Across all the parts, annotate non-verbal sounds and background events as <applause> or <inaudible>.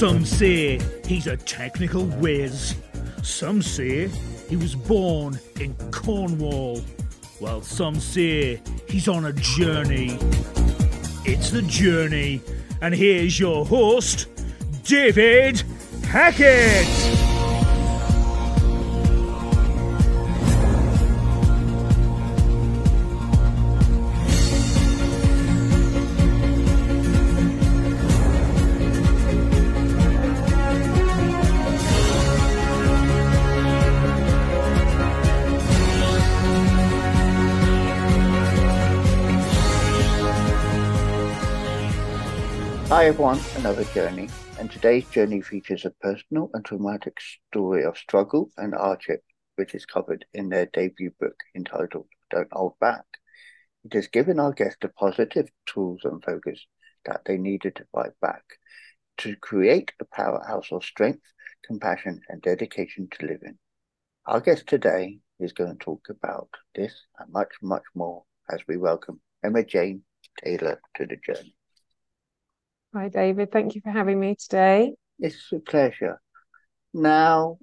Some say he's a technical whiz. Some say he was born in Cornwall. While some say he's on a journey. It's the journey, and here's your host, David Hackett. Hi everyone, another journey, and today's journey features a personal and traumatic story of struggle and hardship, which is covered in their debut book entitled Don't Hold Back. It has given our guests the positive tools and focus that they needed to fight back, to create a powerhouse of strength, compassion, and dedication to living. Our guest today is going to talk about this and much, much more as we welcome Emma Jane Taylor to the journey. Hi, David. Thank you for having me today. It's a pleasure. Now,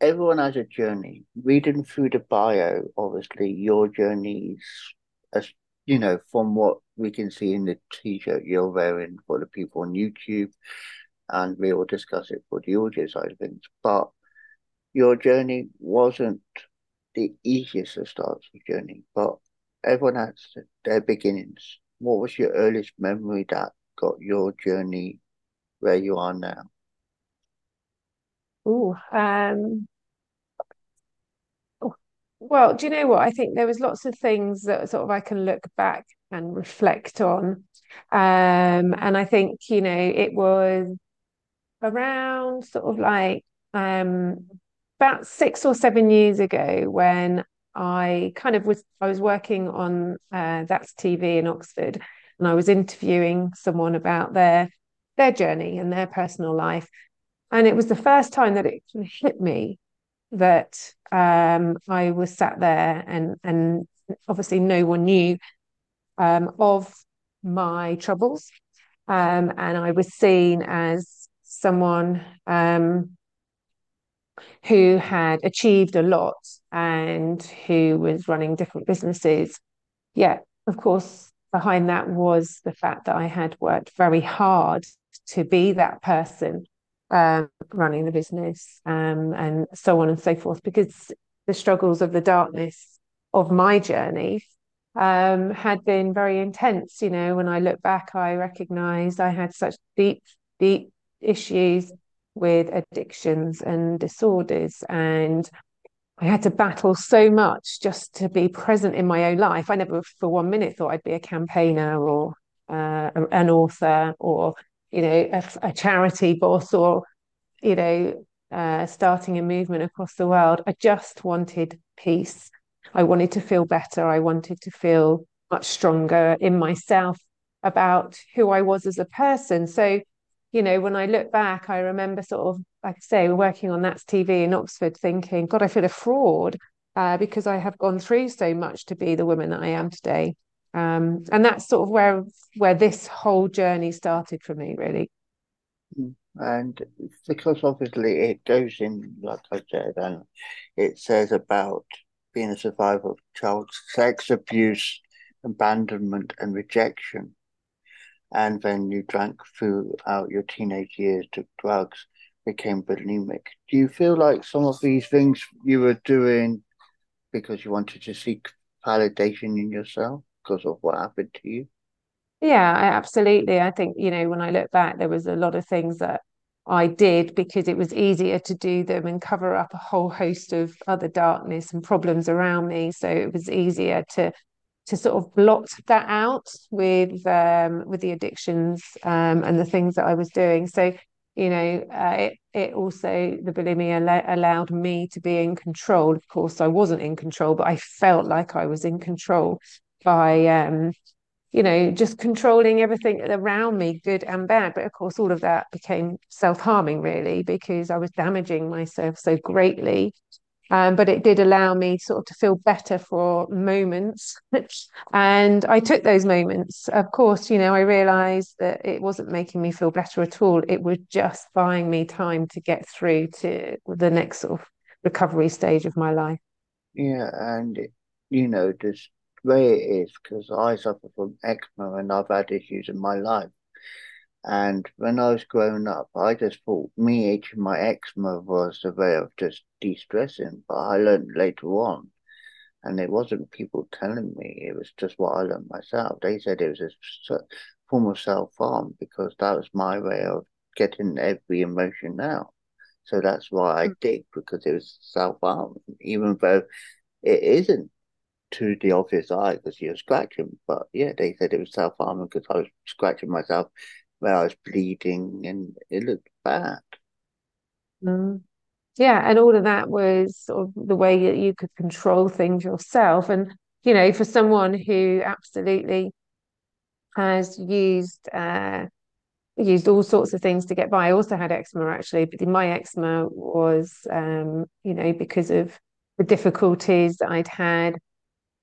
everyone has a journey. Reading through the bio, obviously, your journey is, as you know, from what we can see in the t-shirt you're wearing for the people on YouTube, and we will discuss it for the audio side of things. But your journey wasn't the easiest of starts of journey, but everyone has their beginnings. What was your earliest memory that got your journey where you are now? Oh, um, well, do you know what? I think there was lots of things that sort of I can look back and reflect on. Um, and I think, you know, it was around sort of like um about six or seven years ago when I kind of was I was working on uh, That's TV in Oxford and I was interviewing someone about their their journey and their personal life. And it was the first time that it hit me that um, I was sat there and and obviously no one knew um, of my troubles. Um, and I was seen as someone um, who had achieved a lot and who was running different businesses. Yet, of course, behind that was the fact that I had worked very hard to be that person um, running the business um, and so on and so forth, because the struggles of the darkness of my journey um, had been very intense. You know, when I look back, I recognize I had such deep, deep issues with addictions and disorders and I had to battle so much just to be present in my own life. I never for one minute thought I'd be a campaigner or uh, an author or, you know, a, a charity boss or, you know, uh, starting a movement across the world. I just wanted peace. I wanted to feel better. I wanted to feel much stronger in myself about who I was as a person. So, you know, when I look back, I remember sort of like I say, we're working on That's TV in Oxford, thinking, God, I feel a fraud uh, because I have gone through so much to be the woman that I am today. Um, and that's sort of where where this whole journey started for me, really. Mm. And because obviously it goes in, like I said, and it says about being a survivor of child sex abuse, abandonment, and rejection. And then you drank throughout your teenage years, took drugs became bulimic. Do you feel like some of these things you were doing because you wanted to seek validation in yourself because of what happened to you? Yeah, absolutely. I think, you know, when I look back, there was a lot of things that I did because it was easier to do them and cover up a whole host of other darkness and problems around me. So it was easier to to sort of blot that out with um, with the addictions um, and the things that I was doing. So you know, uh, it, it also, the bulimia al- allowed me to be in control. Of course, I wasn't in control, but I felt like I was in control by, um, you know, just controlling everything around me, good and bad. But of course, all of that became self harming, really, because I was damaging myself so greatly. Um, but it did allow me sort of to feel better for moments. <laughs> and I took those moments. Of course, you know, I realized that it wasn't making me feel better at all. It was just buying me time to get through to the next sort of recovery stage of my life. Yeah, and you know, just way it is, because I suffer from eczema and I've had issues in my life. And when I was growing up, I just thought me itching my eczema was a way of just de-stressing. But I learned later on, and it wasn't people telling me, it was just what I learned myself. They said it was a form of self-harm because that was my way of getting every emotion out. So that's why I mm. did, because it was self-harm, even though it isn't to the obvious eye because you're scratching. But yeah, they said it was self-harm because I was scratching myself where I was bleeding and it looked bad. Mm. Yeah, and all of that was sort of the way that you could control things yourself. And, you know, for someone who absolutely has used uh, used all sorts of things to get by. I also had eczema actually, but my eczema was, um, you know, because of the difficulties I'd had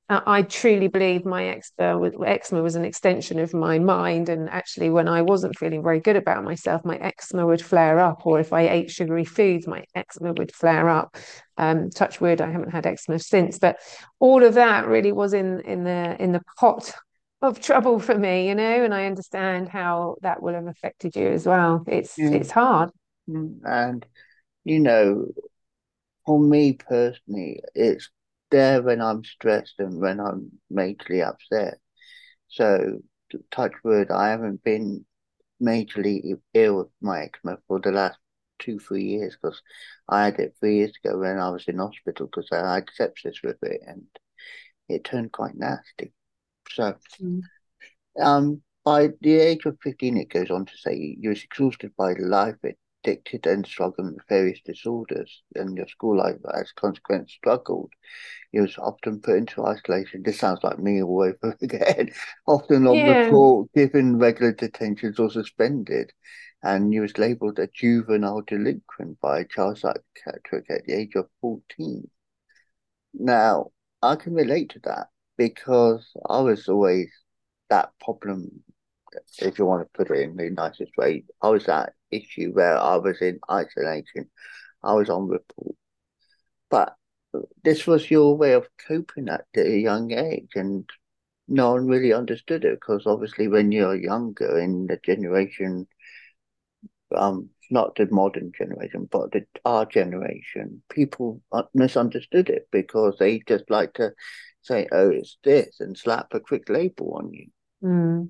uh, I truly believe my eczema, eczema was an extension of my mind. And actually, when I wasn't feeling very good about myself, my eczema would flare up. Or if I ate sugary foods, my eczema would flare up. Um, touch wood, I haven't had eczema since. But all of that really was in in the in the pot of trouble for me, you know. And I understand how that will have affected you as well. It's yeah. it's hard. Mm, and you know, for me personally, it's there when I'm stressed and when I'm majorly upset. So, touch wood, I haven't been majorly ill with my eczema for the last two, three years because I had it three years ago when I was in hospital because I had sepsis with it and it turned quite nasty. So, mm. um, by the age of 15, it goes on to say you're exhausted by life, addicted and struggling with various disorders, and your school life as a consequence struggled. He was often put into isolation. This sounds like me all over <laughs> again. often on yeah. report, given regular detentions or suspended. And he was labelled a juvenile delinquent by a child psychiatric at the age of 14. Now, I can relate to that because I was always that problem, if you want to put it in the nicest way. I was that issue where I was in isolation. I was on report. But this was your way of coping at a young age, and no one really understood it because obviously, when you're younger in the generation, um, not the modern generation, but the our generation, people misunderstood it because they just like to say, "Oh, it's this," and slap a quick label on you. Mm.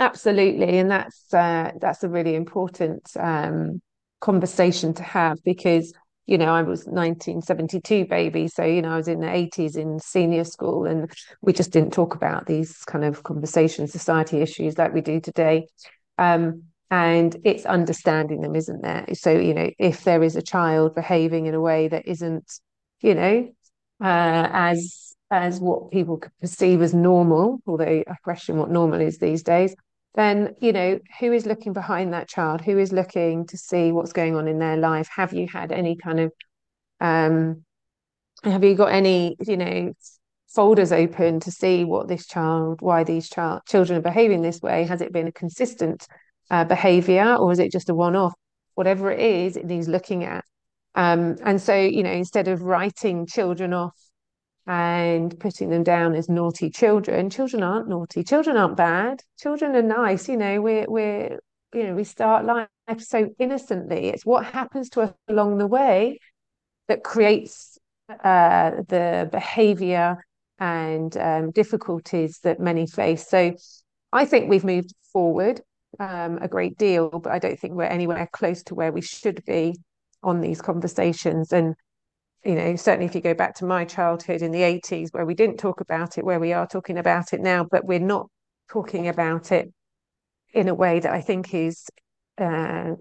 Absolutely, and that's uh, that's a really important um, conversation to have because you know, I was 1972 baby, so you know, I was in the 80s in senior school, and we just didn't talk about these kind of conversation society issues like we do today. Um, and it's understanding them, isn't there? So you know, if there is a child behaving in a way that isn't, you know, uh, as as what people could perceive as normal, although I question what normal is these days, then you know who is looking behind that child? Who is looking to see what's going on in their life? Have you had any kind of um have you got any you know folders open to see what this child why these child children are behaving this way? Has it been a consistent uh, behavior or is it just a one-off? Whatever it is it needs looking at. Um and so you know instead of writing children off and putting them down as naughty children. Children aren't naughty. Children aren't bad. Children are nice. You know, we're we're you know we start life so innocently. It's what happens to us along the way that creates uh, the behaviour and um, difficulties that many face. So I think we've moved forward um, a great deal, but I don't think we're anywhere close to where we should be on these conversations. And you know, certainly if you go back to my childhood in the 80s, where we didn't talk about it, where we are talking about it now, but we're not talking about it in a way that I think is uh,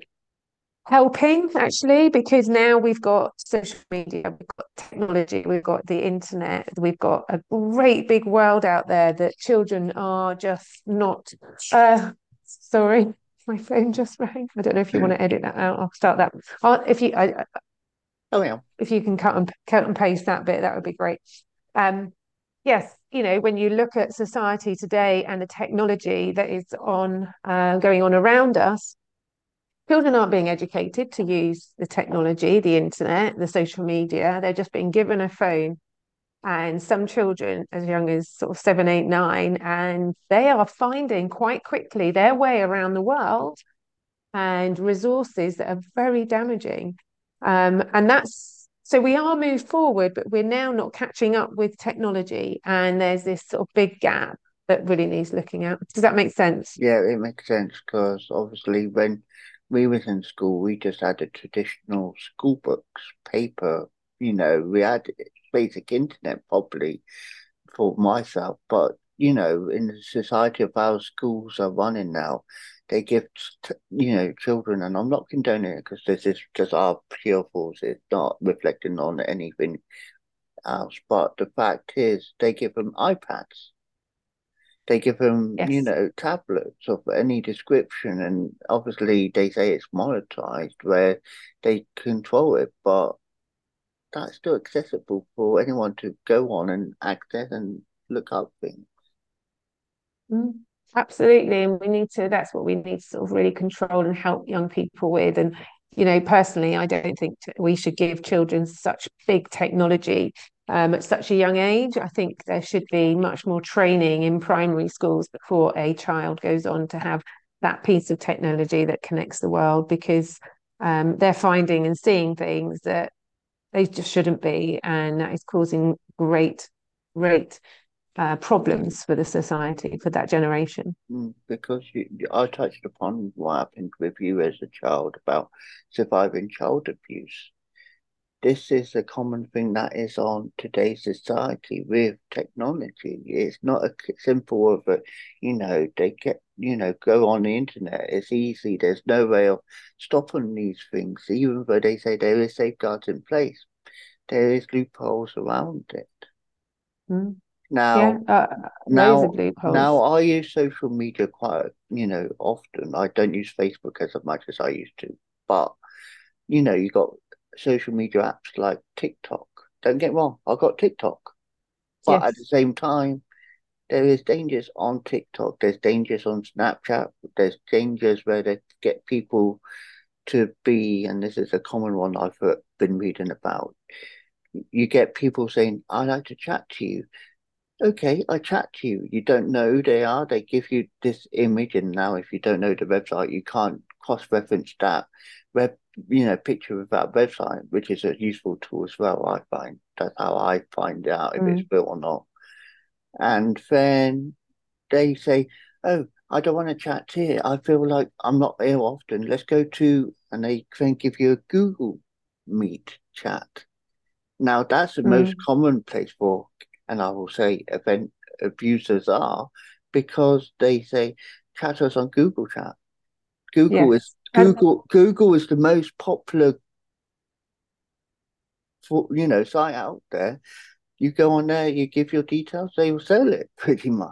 helping actually, because now we've got social media, we've got technology, we've got the internet, we've got a great big world out there that children are just not. Uh, sorry, my phone just rang. I don't know if you want to edit that out. I'll start that. I'll, if you, I, Oh yeah. If you can cut and cut and paste that bit, that would be great. Um, yes, you know, when you look at society today and the technology that is on uh, going on around us, children aren't being educated to use the technology, the internet, the social media. They're just being given a phone. And some children as young as sort of seven, eight, nine, and they are finding quite quickly their way around the world and resources that are very damaging. Um, and that's so we are moved forward, but we're now not catching up with technology. And there's this sort of big gap that really needs looking at. Does that make sense? Yeah, it makes sense because obviously when we was in school, we just had the traditional school books, paper. You know, we had basic internet probably for myself, but you know, in the society of how schools are running now, they give you know children, and I'm not condoning it because this is just our pure. It's not reflecting on anything else. But the fact is, they give them iPads. They give them, yes. you know, tablets of any description, and obviously they say it's monetized where they control it, but that's still accessible for anyone to go on and access and look up things. Mm. Absolutely. And we need to, that's what we need to sort of really control and help young people with. And, you know, personally, I don't think we should give children such big technology um, at such a young age. I think there should be much more training in primary schools before a child goes on to have that piece of technology that connects the world because um, they're finding and seeing things that they just shouldn't be. And that is causing great, great uh, problems for the society for that generation. Mm, because you, I touched upon what happened with you as a child about surviving child abuse. This is a common thing that is on today's society with technology. It's not a simple of a, you know, they get, you know, go on the internet. It's easy. There's no way of stopping these things, even though they say there is safeguards in place. There is loopholes around it. Mm. Now, yeah, uh, now, now I use social media quite, you know, often. I don't use Facebook as much as I used to, but you know, you got social media apps like TikTok. Don't get wrong, I got TikTok, but yes. at the same time, there is dangers on TikTok. There's dangers on Snapchat. There's dangers where they get people to be, and this is a common one I've been reading about. You get people saying, "I'd like to chat to you." Okay, I chat to you. You don't know who they are. They give you this image, and now if you don't know the website, you can't cross-reference that web, you know, picture of that website, which is a useful tool as well. I find that's how I find out if mm. it's real or not. And then they say, "Oh, I don't want to chat here. I feel like I'm not here often. Let's go to," and they then give you a Google Meet chat. Now that's the mm. most common place for and I will say event abusers are because they say chat us on Google Chat. Google yes. is Google Google is the most popular for you know site out there. You go on there, you give your details, they will sell it <laughs> pretty much.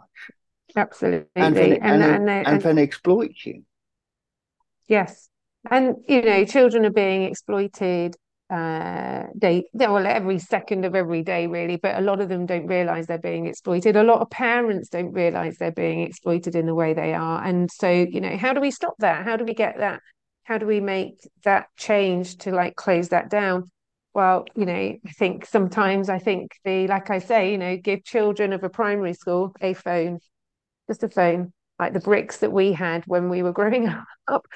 Absolutely, and then, and, and, and, and, and then exploit you. Yes, and you know, children are being exploited uh day well every second of every day really but a lot of them don't realize they're being exploited. A lot of parents don't realize they're being exploited in the way they are. And so you know how do we stop that? How do we get that? How do we make that change to like close that down? Well you know i think sometimes i think the like i say you know give children of a primary school a phone just a phone like the bricks that we had when we were <laughs> growing up.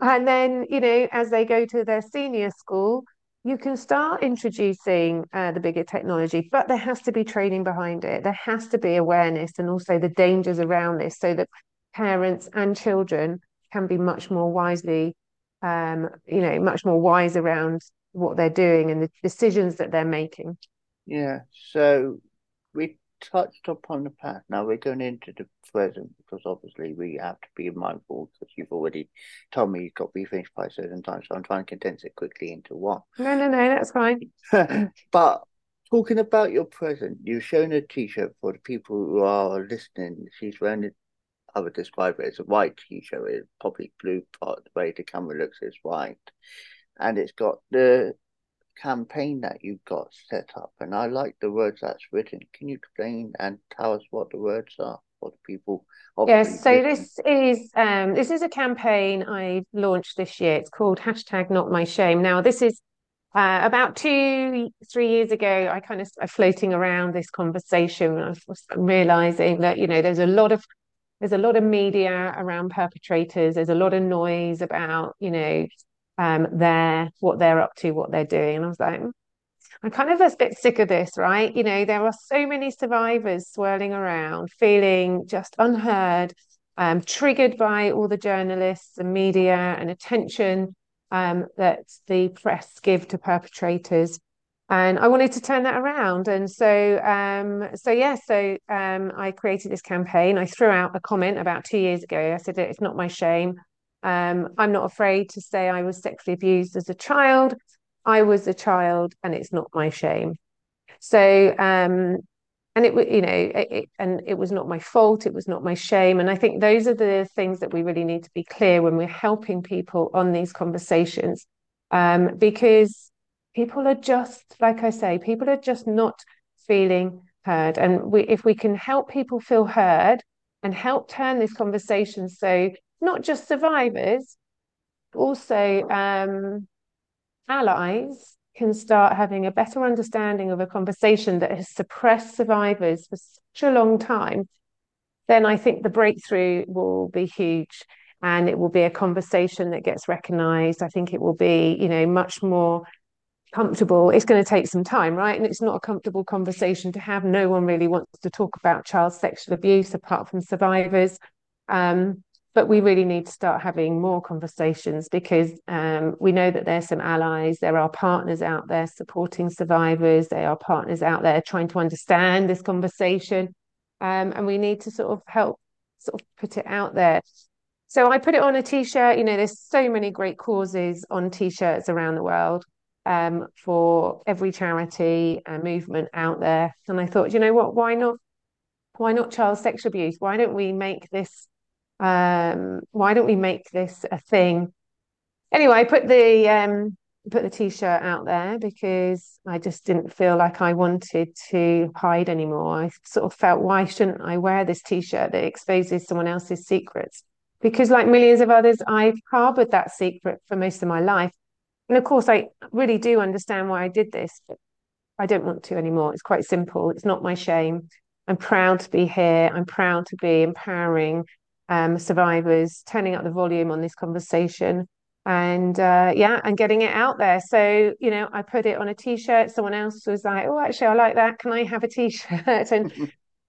And then you know as they go to their senior school you can start introducing uh, the bigger technology, but there has to be training behind it. There has to be awareness and also the dangers around this so that parents and children can be much more wisely, um, you know, much more wise around what they're doing and the decisions that they're making. Yeah. So we touched upon the past. Now we're going into the present because obviously we have to be mindful because you've already told me you've got to be finished by a certain time. So I'm trying to condense it quickly into one. No, no, no, that's fine. <laughs> but talking about your present, you've shown a t-shirt for the people who are listening. She's wearing it. I would describe it as a white t-shirt. It's probably blue part. The way the camera looks is white, and it's got the campaign that you've got set up, and I like the words that's written. Can you explain and tell us what the words are for the people? Yes, so this is um, this is a campaign I launched this year. It's called hashtag Not My Shame. Now, this is uh, about two, three years ago. I kind of started floating around this conversation. I was realizing that you know there's a lot of there's a lot of media around perpetrators. There's a lot of noise about you know um, their what they're up to, what they're doing, and I was like, hmm, I'm kind of a bit sick of this, right? You know, there are so many survivors swirling around, feeling just unheard, um, triggered by all the journalists and media and attention um, that the press give to perpetrators. And I wanted to turn that around. And so, um, so yeah, so um, I created this campaign. I threw out a comment about two years ago. I said, it's not my shame. Um, I'm not afraid to say I was sexually abused as a child. I was a child and it's not my shame. So, um, and it, you know, it, it, and it was not my fault. It was not my shame. And I think those are the things that we really need to be clear when we're helping people on these conversations, um, because people are just, like I say, people are just not feeling heard. And we, if we can help people feel heard and help turn this conversation so not just survivors, also um, allies can start having a better understanding of a conversation that has suppressed survivors for such a long time, then I think the breakthrough will be huge and it will be a conversation that gets recognized. I think it will be, you know, much more comfortable. It's going to take some time, right? And it's not a comfortable conversation to have. No one really wants to talk about child sexual abuse apart from survivors. Um, but we really need to start having more conversations because um, we know that there's some allies there are partners out there supporting survivors there are partners out there trying to understand this conversation um, and we need to sort of help sort of put it out there. So i put it on a t-shirt. You know there's so many great causes on t-shirts around the world um, for every charity and movement out there. And i thought you know what? Why not why not child sexual abuse? Why don't we make this um, why don't we make this a thing? Anyway, I put the um, put the t-shirt out there because I just didn't feel like I wanted to hide anymore. I sort of felt, why shouldn't I wear this t-shirt that exposes someone else's secrets? Because, like millions of others, I've harbored that secret for most of my life. And of course, I really do understand why I did this, but I don't want to anymore. It's quite simple. It's not my shame. I'm proud to be here. I'm proud to be empowering um, survivors, turning up the volume on this conversation and uh, yeah, and getting it out there. So, you know, I put it on a t-shirt. Someone else was like, oh, actually, I like that. Can I have a t-shirt? <laughs> and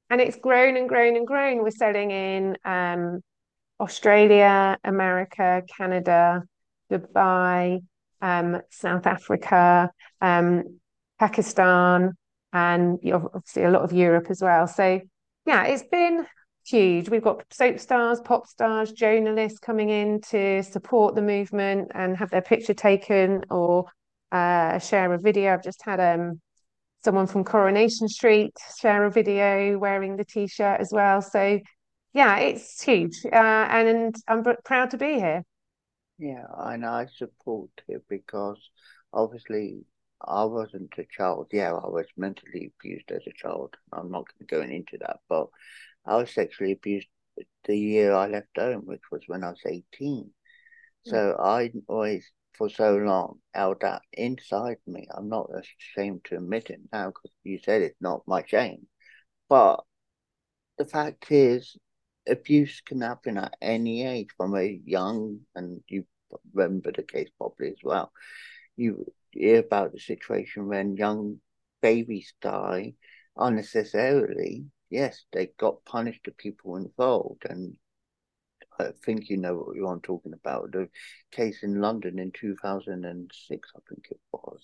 and it's grown and grown and grown. We're selling in um, Australia, America, Canada, Dubai, um, South Africa, um, Pakistan, and obviously a lot of Europe as well. So yeah, it's been huge. We've got soap stars, pop stars, journalists coming in to support the movement and have their picture taken or uh, share a video. I've just had um, someone from Coronation Street share a video wearing the t-shirt as well. So yeah, it's huge, uh, and I'm proud to be here. Yeah, and I support it because obviously I wasn't a child. Yeah, I was mentally abused as a child. I'm not going to go into that, but I was sexually abused the year I left home, which was when I was 18. Hmm. So I always, for so long, held that inside me. I'm not ashamed to admit it now because you said it's not my shame. But the fact is, abuse can happen at any age from a young, and you remember the case probably as well. You hear about the situation when young babies die unnecessarily yes, they got punished the people involved. And I think you know what I'm talking about. The case in London in 2006, I think it was.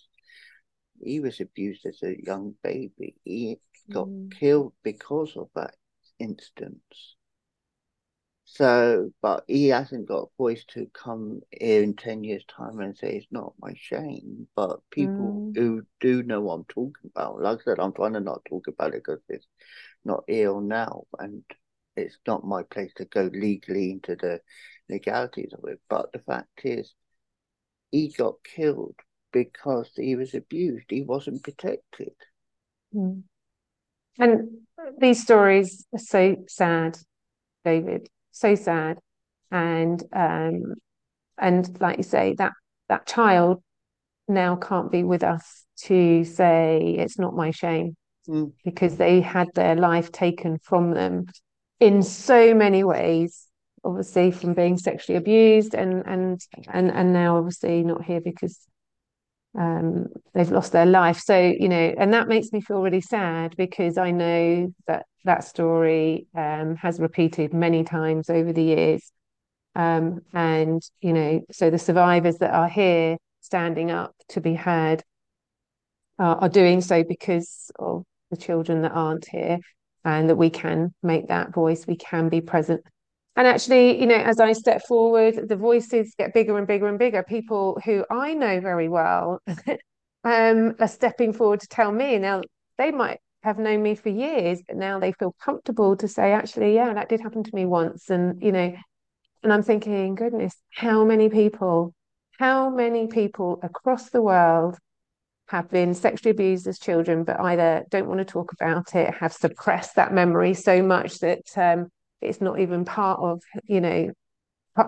He was abused as a young baby. He got mm. killed because of that instance. So, but he hasn't got a voice to come here in 10 years' time and say it's not my shame. But people mm. who do know what I'm talking about, like I said, I'm trying to not talk about it because it's not ill now, and it's not my place to go legally into the legalities of it. But the fact is, he got killed because he was abused. He wasn't protected. Mm. And these stories are so sad, David, so sad. And um, and like you say, that that child now can't be with us to say it's not my shame Mm. because they had their life taken from them in so many ways obviously from being sexually abused and and and and now obviously not here because um, they've lost their life so you know and that makes me feel really sad because I know that that story um, has repeated many times over the years um, and you know so the survivors that are here standing up to be heard uh, are doing so because of the children that aren't here and that we can make that voice, we can be present. And actually, you know, as I step forward, the voices get bigger and bigger and bigger. People who I know very well <laughs> um, are stepping forward to tell me. Now, they might have known me for years, but now they feel comfortable to say, actually, yeah, that did happen to me once. And, you know, and I'm thinking, goodness, how many people, how many people across the world have been sexually abused as children, but either don't want to talk about it, have suppressed that memory so much that um, it's not even part of, you know,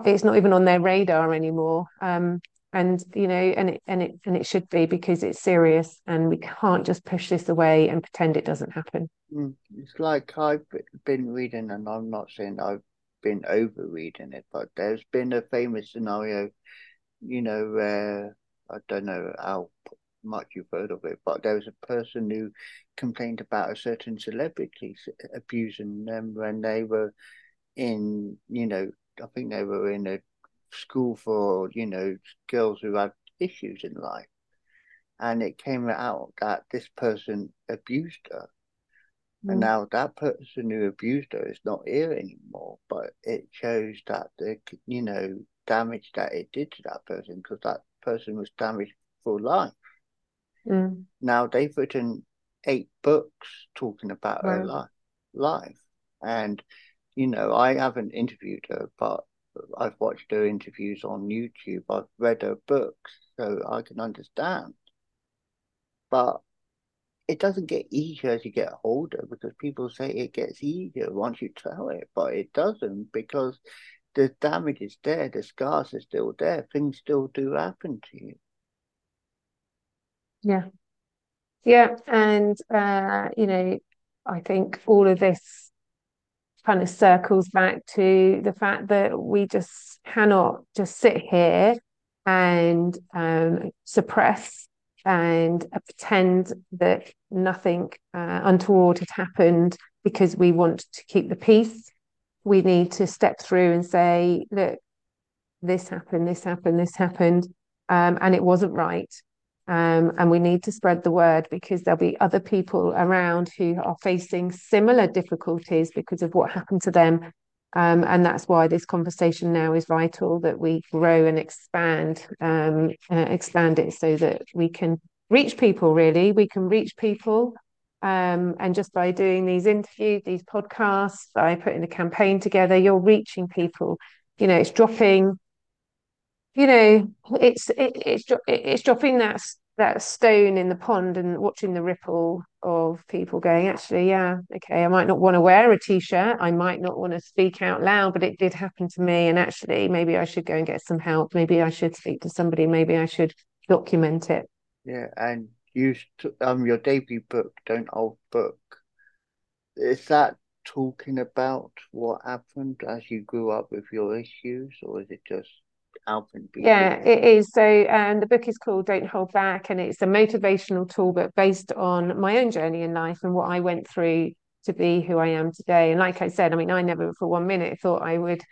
it's not even on their radar anymore. Um, and you know, and it and it and it should be because it's serious, and we can't just push this away and pretend it doesn't happen. Mm. It's like I've been reading, and I'm not saying I've been over reading it, but there's been a famous scenario, you know, I don't know how much you've heard of it, but there was a person who complained about a certain celebrity abusing them when they were in, you know, I think they were in a school for, you know, girls who had issues in life. And it came out that this person abused her. Mm. And now that person who abused her is not here anymore, but it shows that the, you know, damage that it did to that person because that person was damaged for life. Mm. Now they've written eight books talking about her life, life, and you know I haven't interviewed her, but I've watched her interviews on YouTube. I've read her books, so I can understand. But it doesn't get easier as you get older because people say it gets easier once you tell it, but it doesn't because the damage is there, the scars are still there, things still do happen to you. Yeah. Yeah. And, uh, you know, I think all of this kind of circles back to the fact that we just cannot just sit here and um, suppress and uh, pretend that nothing uh, untoward had happened because we want to keep the peace. We need to step through and say, look, this happened, this happened, this happened, um, and it wasn't right. Um, and we need to spread the word because there'll be other people around who are facing similar difficulties because of what happened to them. Um, and that's why this conversation now is vital that we grow and expand, um, uh, expand it so that we can reach people. Really, we can reach people, um, and just by doing these interviews, these podcasts, by putting a campaign together, you're reaching people. You know, it's dropping you know, it's it, it's it's dropping that that stone in the pond and watching the ripple of people going, actually, yeah, okay, I might not want to wear a t-shirt, I might not want to speak out loud, but it did happen to me, and actually, maybe I should go and get some help. Maybe I should speak to somebody. Maybe I should document it. Yeah, and you um your debut book, Don't Hold Back. Is that talking about what happened as you grew up with your issues, or is it just helping people? Yeah, it is. So um, the book is called Don't Hold Back, and it's a motivational toolbook based on my own journey in life and what I went through to be who I am today. And like I said, I mean, I never for one minute thought I would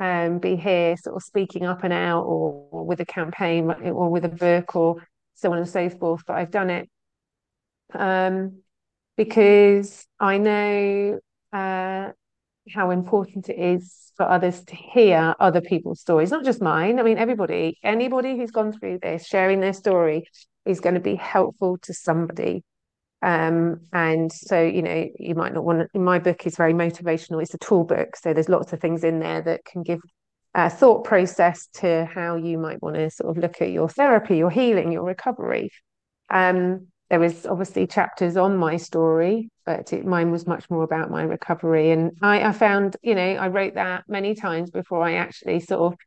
um, be here sort of speaking up and out or, or, with a campaign or with a book or so on and so forth, but I've done it um, because I know uh, how important it is for others to hear other people's stories, not just mine. I mean, everybody, anybody who's gone through this, sharing their story is going to be helpful to somebody. Um, and so, you know, you might not want to, my book is very motivational. It's a tool book. So there's lots of things in there that can give uh, thought process to how you might want to sort of look at your therapy, your healing, your recovery. Um, there was obviously chapters on my story, but it, mine was much more about my recovery. And I, I found, you know, I wrote that many times before I actually sort of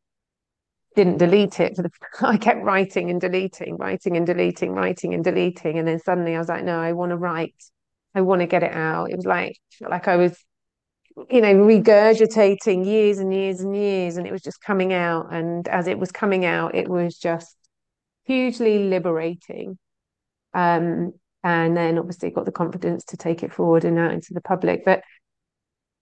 didn't delete it. <laughs> I kept writing and deleting, writing and deleting, writing and deleting. And then suddenly I was like, no, I want to write. I want to get it out. It was like, like I was you know, regurgitating years and years and years, and it was just coming out. And as it was coming out, it was just hugely liberating. Um, and then obviously got the confidence to take it forward and out into the public. But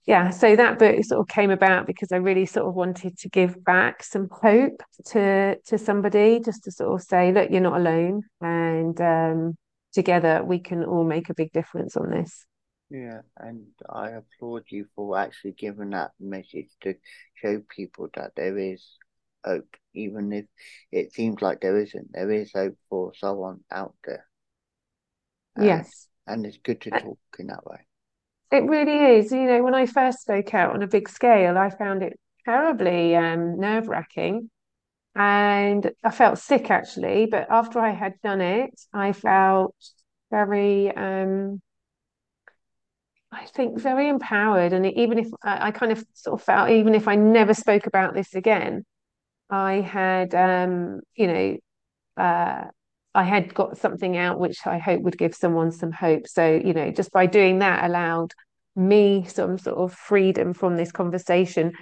yeah, so that book sort of came about because I really sort of wanted to give back some hope to to somebody, just to sort of say, look, you're not alone, and um, together we can all make a big difference on this. Yeah, and I applaud you for actually giving that message to show people that there is hope, even if it seems like there isn't. There is hope for someone out there. And, yes. And it's good to talk in that way. It really is. You know, when I first spoke out on a big scale, I found it terribly um, nerve wracking. And I felt sick actually. But after I had done it, I felt very um, I think very empowered. And even if I, I, kind of sort of felt, even if I never spoke about this again, I had, um, you know, uh, I had got something out which I hope would give someone some hope. So, you know, just by doing that allowed me some sort of freedom from this conversation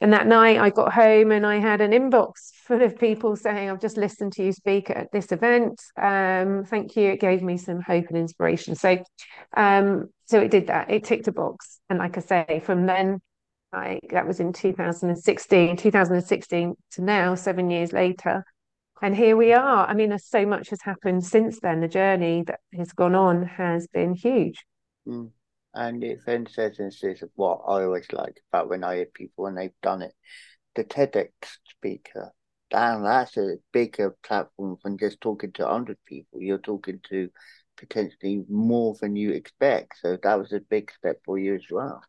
and that night I got home and I had an inbox <laughs> full of people saying, I've just listened to you speak at this event. Um, thank you. It gave me some hope and inspiration. So um, so it did that. It ticked a box. And like I say, from then I that was in 2016, 2016 to now, seven years later. And here we are. I mean, so much has happened since then. The journey that has gone on has been huge. Mm. And it's instances of what I always like about when I hear people when they've done it. The TEDx speaker, damn, that's a bigger platform than just talking to 100 people. You're talking to potentially more than you expect. So that was a big step for you as well.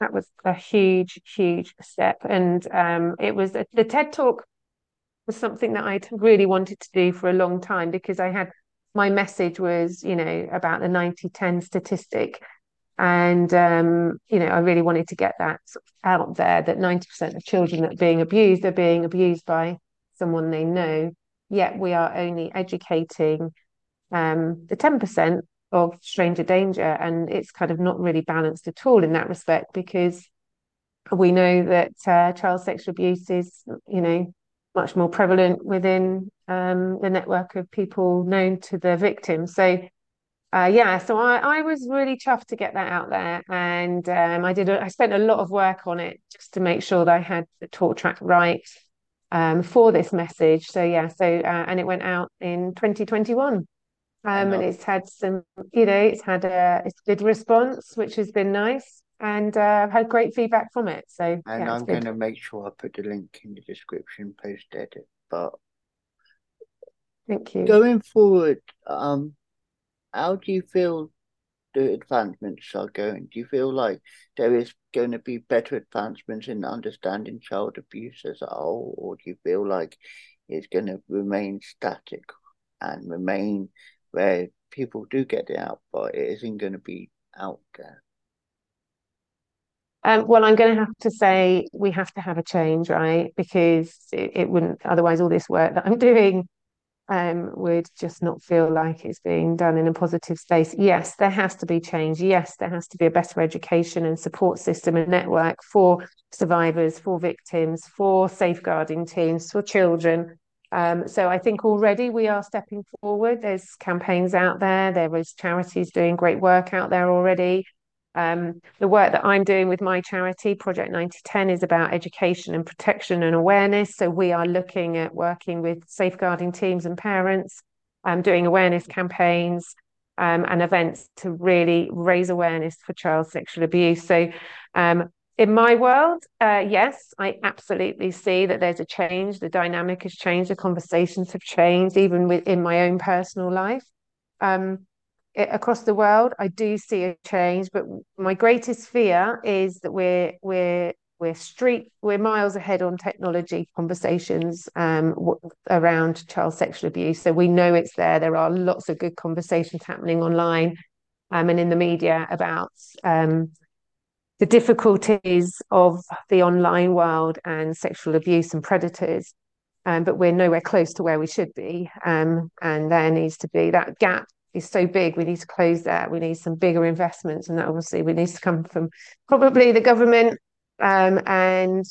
That was a huge, huge step. And um, it was the TED Talk was something that I'd really wanted to do for a long time because I had my message was, you know, about the 90 10 statistic. And, um, you know, I really wanted to get that out there that 90% of children that are being abused are being abused by someone they know. Yet we are only educating um, the 10% of stranger danger. And it's kind of not really balanced at all in that respect because we know that uh, child sexual abuse is, you know, much more prevalent within um, the network of people known to the victim. So, uh, yeah, so I, I was really chuffed to get that out there, and um, I did. A, I spent a lot of work on it just to make sure that I had the talk track right um, for this message. So yeah, so uh, and it went out in 2021. Um, and it's had some, you know, it's had a it's good response, which has been nice and uh, I've had great feedback from it. So and yeah, I'm going to make sure I put the link in the description post edit. But thank you. Going forward, um, how do you feel the advancements are going? Do you feel like there is going to be better advancements in understanding child abuse as a whole, or do you feel like it's going to remain static and remain where people do get it out, but it isn't going to be out there? Um, well, I'm going to have to say we have to have a change, right? Because it, it wouldn't, otherwise, all this work that I'm <laughs> doing um, would just not feel like it's being done in a positive space. Yes, there has to be change. Yes, there has to be a better education and support system and network for survivors, for victims, for safeguarding teams, for children. Um, so I think already we are stepping forward. There's campaigns out there. There is charities doing great work out there already. Um, the work that I'm doing with my charity, Project 9010, is about education and protection and awareness. So we are looking at working with safeguarding teams and parents, um, doing awareness campaigns um, and events to really raise awareness for child sexual abuse. So um, in my world, uh, yes, I absolutely see that there's a change. The dynamic has changed. The conversations have changed, even within my own personal life. Um, across the world, I do see a change, but my greatest fear is that we're we're we're street we're miles ahead on technology conversations um, around child sexual abuse. So we know it's there. There are lots of good conversations happening online um, and in the media about um, the difficulties of the online world and sexual abuse and predators um, but we're nowhere close to where we should be um, and there needs to be that gap is so big. We need to close that. We need some bigger investments, and that obviously we need to come from probably the government. Um, and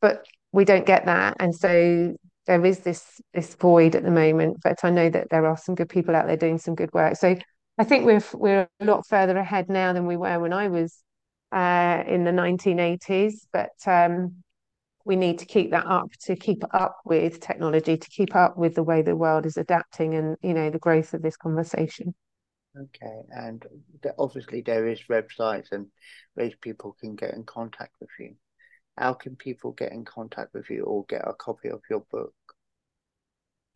but we don't get that, and so there is this this void at the moment. But I know that there are some good people out there doing some good work. So I think we're we're a lot further ahead now than we were when I was uh, in the 1980s. But um, we need to keep that up to keep up with technology to keep up with the way the world is adapting and you know the growth of this conversation. Okay and obviously there is websites and ways people can get in contact with you. How can people get in contact with you or get a copy of your book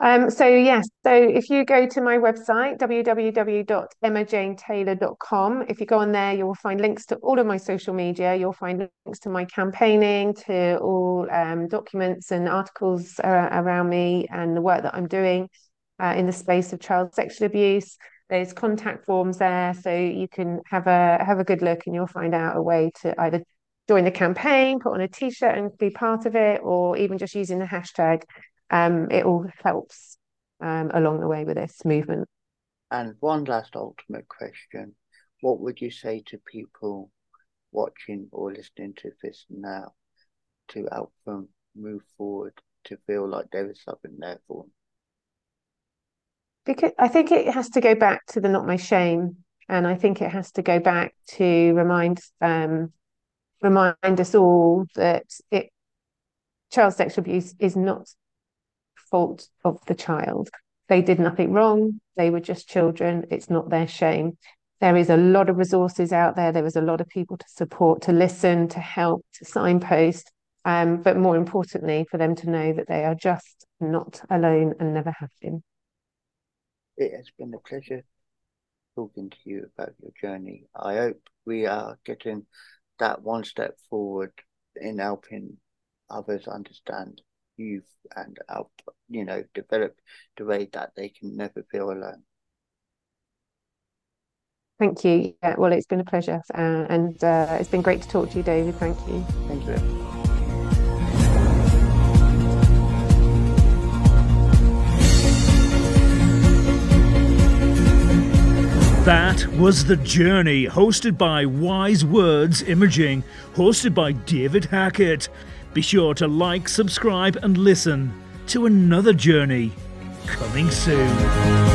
um, so yes, so if you go to my website, www.emmajanetaylor.com, if you go on there, you will find links to all of my social media. You'll find links to my campaigning, to all um, documents and articles uh, around me and the work that I'm doing uh, in the space of child sexual abuse. There's contact forms there, so you can have a have a good look, and you'll find out a way to either join the campaign, put on a T-shirt and be part of it, or even just using the hashtag um, it all helps um, along the way with this movement. And one last ultimate question What would you say to people watching or listening to this now to help them move forward to feel like there is something there for them? Because I think it has to go back to the not my shame, and I think it has to go back to remind um, remind us all that it child sexual abuse is not fault of the child. They did nothing wrong. They were just children. It's not their shame. There is a lot of resources out there. There is a lot of people to support, to listen, to help, to signpost. Um, but more importantly, for them to know that they are just not alone and never have been. It has been a pleasure talking to you about your journey. I hope we are getting that one step forward in helping others understand youth and help, you know, develop the way that they can never feel alone. Thank you. Yeah, well, it's been a pleasure, uh, and uh, it's been great to talk to you, David. Thank you. Thank you. That was The Journey, hosted by Wise Words Imaging, hosted by David Hackett. Be sure to like, subscribe, and listen to another journey coming soon.